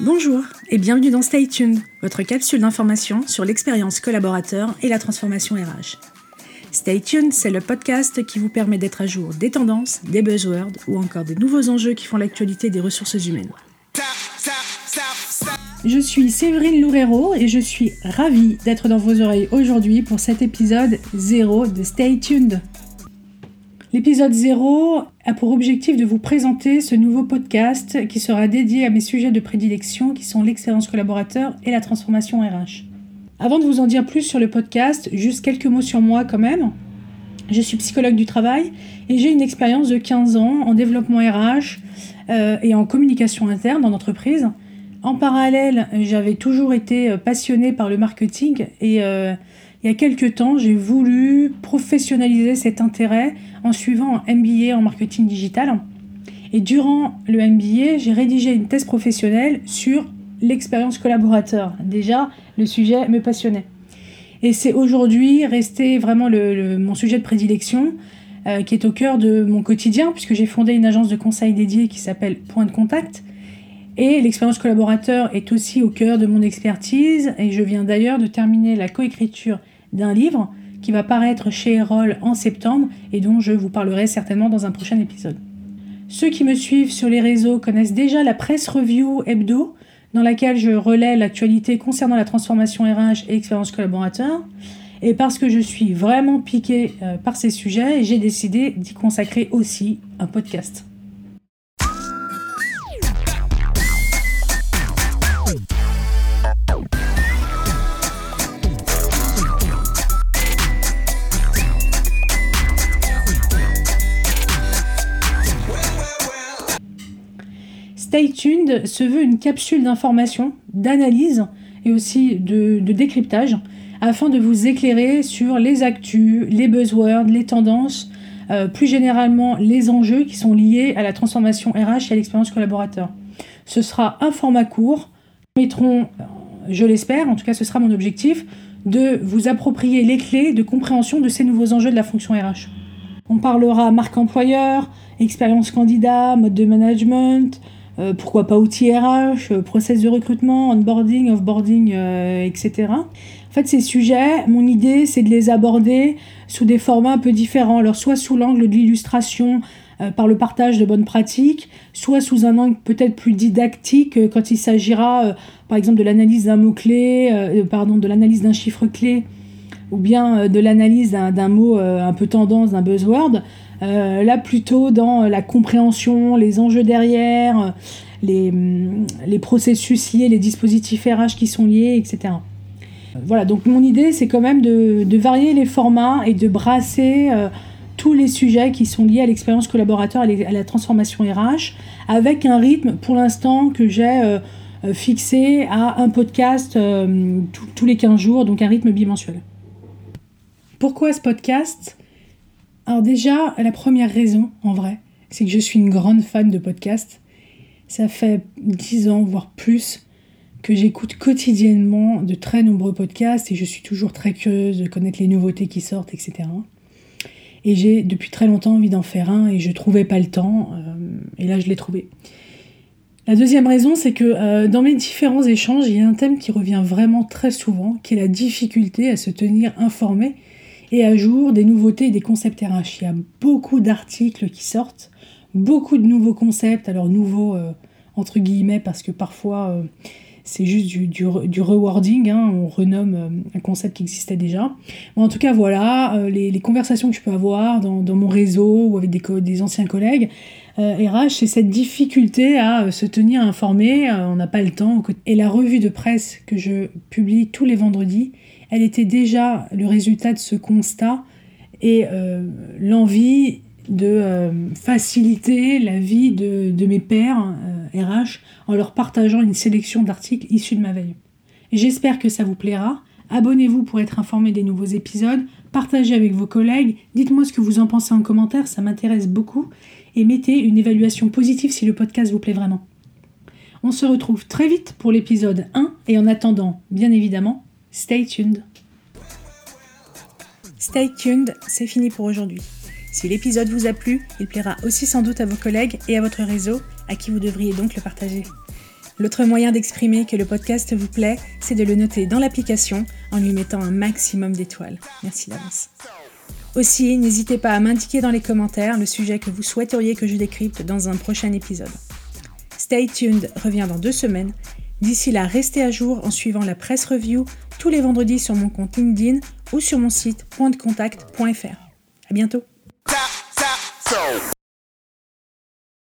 Bonjour et bienvenue dans Stay Tuned, votre capsule d'information sur l'expérience collaborateur et la transformation RH. Stay Tuned, c'est le podcast qui vous permet d'être à jour des tendances, des buzzwords ou encore des nouveaux enjeux qui font l'actualité des ressources humaines. Je suis Séverine Loureiro et je suis ravie d'être dans vos oreilles aujourd'hui pour cet épisode 0 de Stay Tuned. L'épisode 0 a pour objectif de vous présenter ce nouveau podcast qui sera dédié à mes sujets de prédilection qui sont l'expérience collaborateur et la transformation RH. Avant de vous en dire plus sur le podcast, juste quelques mots sur moi quand même. Je suis psychologue du travail et j'ai une expérience de 15 ans en développement RH euh, et en communication interne en entreprise. En parallèle, j'avais toujours été passionnée par le marketing et euh, il y a quelques temps, j'ai voulu professionnaliser cet intérêt en suivant un MBA en marketing digital. Et durant le MBA, j'ai rédigé une thèse professionnelle sur l'expérience collaborateur. Déjà, le sujet me passionnait. Et c'est aujourd'hui resté vraiment mon sujet de prédilection, euh, qui est au cœur de mon quotidien, puisque j'ai fondé une agence de conseil dédiée qui s'appelle Point de Contact. Et l'expérience collaborateur est aussi au cœur de mon expertise, et je viens d'ailleurs de terminer la coécriture d'un livre qui va paraître chez Erol en septembre et dont je vous parlerai certainement dans un prochain épisode. Ceux qui me suivent sur les réseaux connaissent déjà la presse review hebdo dans laquelle je relais l'actualité concernant la transformation RH et expérience collaborateur. Et parce que je suis vraiment piquée euh, par ces sujets, j'ai décidé d'y consacrer aussi un podcast. Stay Tuned se veut une capsule d'information, d'analyse et aussi de, décryptage afin de vous éclairer sur les actus, les buzzwords, les tendances, euh, plus généralement les enjeux qui sont liés à la transformation RH et à l'expérience collaborateur. Ce sera un format court. Mettrons, je l'espère, en tout cas ce sera mon objectif, de vous approprier les clés de compréhension de ces nouveaux enjeux de la fonction RH. On parlera marque employeur, expérience candidat, mode de management, euh, pourquoi pas outils RH, euh, process de recrutement, onboarding, offboarding, euh, etc. En fait, ces sujets, mon idée, c'est de les aborder sous des formats un peu différents. Alors, soit sous l'angle de l'illustration, par le partage de bonnes pratiques, soit sous un angle peut-être plus didactique quand il s'agira, par exemple, de l'analyse d'un mot-clé, pardon, de l'analyse d'un chiffre-clé, ou bien de l'analyse d'un mot un peu tendance, d'un buzzword. Euh, là, plutôt dans la compréhension, les enjeux derrière, les, mm, les, processus liés, les dispositifs RH qui sont liés, etc. Voilà, donc mon idée, c'est quand même de, de, varier les formats et de brasser euh, tous les sujets qui sont liés à l'expérience collaborateur, à, la transformation RH, avec un rythme, pour l'instant, que j'ai euh, fixé à un podcast tous les 15 jours, donc un rythme bimensuel. Pourquoi ce podcast? Alors déjà, la première raison, en vrai, c'est que je suis une grande fan de podcasts. Ça fait dix ans, voire plus, que j'écoute quotidiennement de très nombreux podcasts et je suis toujours très curieuse de connaître les nouveautés qui sortent, etc. Et j'ai depuis très longtemps envie d'en faire un et je trouvais pas le temps. Euh, et là, je l'ai trouvé. La deuxième raison, c'est que euh, dans mes différents échanges, il y a un thème qui revient vraiment très souvent, qui est la difficulté à se tenir informé et à jour des nouveautés et des concepts RH. Il beaucoup d'articles qui sortent, beaucoup de nouveaux concepts, alors nouveaux euh, entre guillemets parce que parfois euh, c'est juste du, du, rewarding, hein, on renomme euh, un concept qui existait déjà. en tout cas voilà, les, conversations que je peux avoir dans, mon réseau ou avec des, des anciens collègues, RH, c'est cette difficulté à se tenir informé, on n'a pas le temps. Et la revue de presse que je publie tous les vendredis, elle était déjà le résultat de ce constat et euh, l'envie de euh, faciliter la vie de, mes pairs RH en leur partageant une sélection d'articles issus de ma veille. J'espère que ça vous plaira. Abonnez-vous pour être informé des nouveaux épisodes, partagez avec vos collègues, dites-moi ce que vous en pensez en commentaire, ça m'intéresse beaucoup, et mettez une évaluation positive si le podcast vous plaît vraiment. On se retrouve très vite pour l'épisode 1, et en attendant, bien évidemment, Stay tuned. Stay tuned, c'est fini pour aujourd'hui. Si l'épisode vous a plu, il plaira aussi sans doute à vos collègues et à votre réseau, à qui vous devriez donc le partager. L'autre moyen d'exprimer que le podcast vous plaît, c'est de le noter dans l'application en lui mettant un maximum d'étoiles. Merci d'avance. Aussi, n'hésitez pas à m'indiquer dans les commentaires le sujet que vous souhaiteriez que je décrypte dans un prochain épisode. Stay tuned revient dans deux semaines. D'ici là, restez à jour en suivant la presse review tous les vendredis sur mon compte LinkedIn ou sur mon site pointdecontact.fr. À bientôt.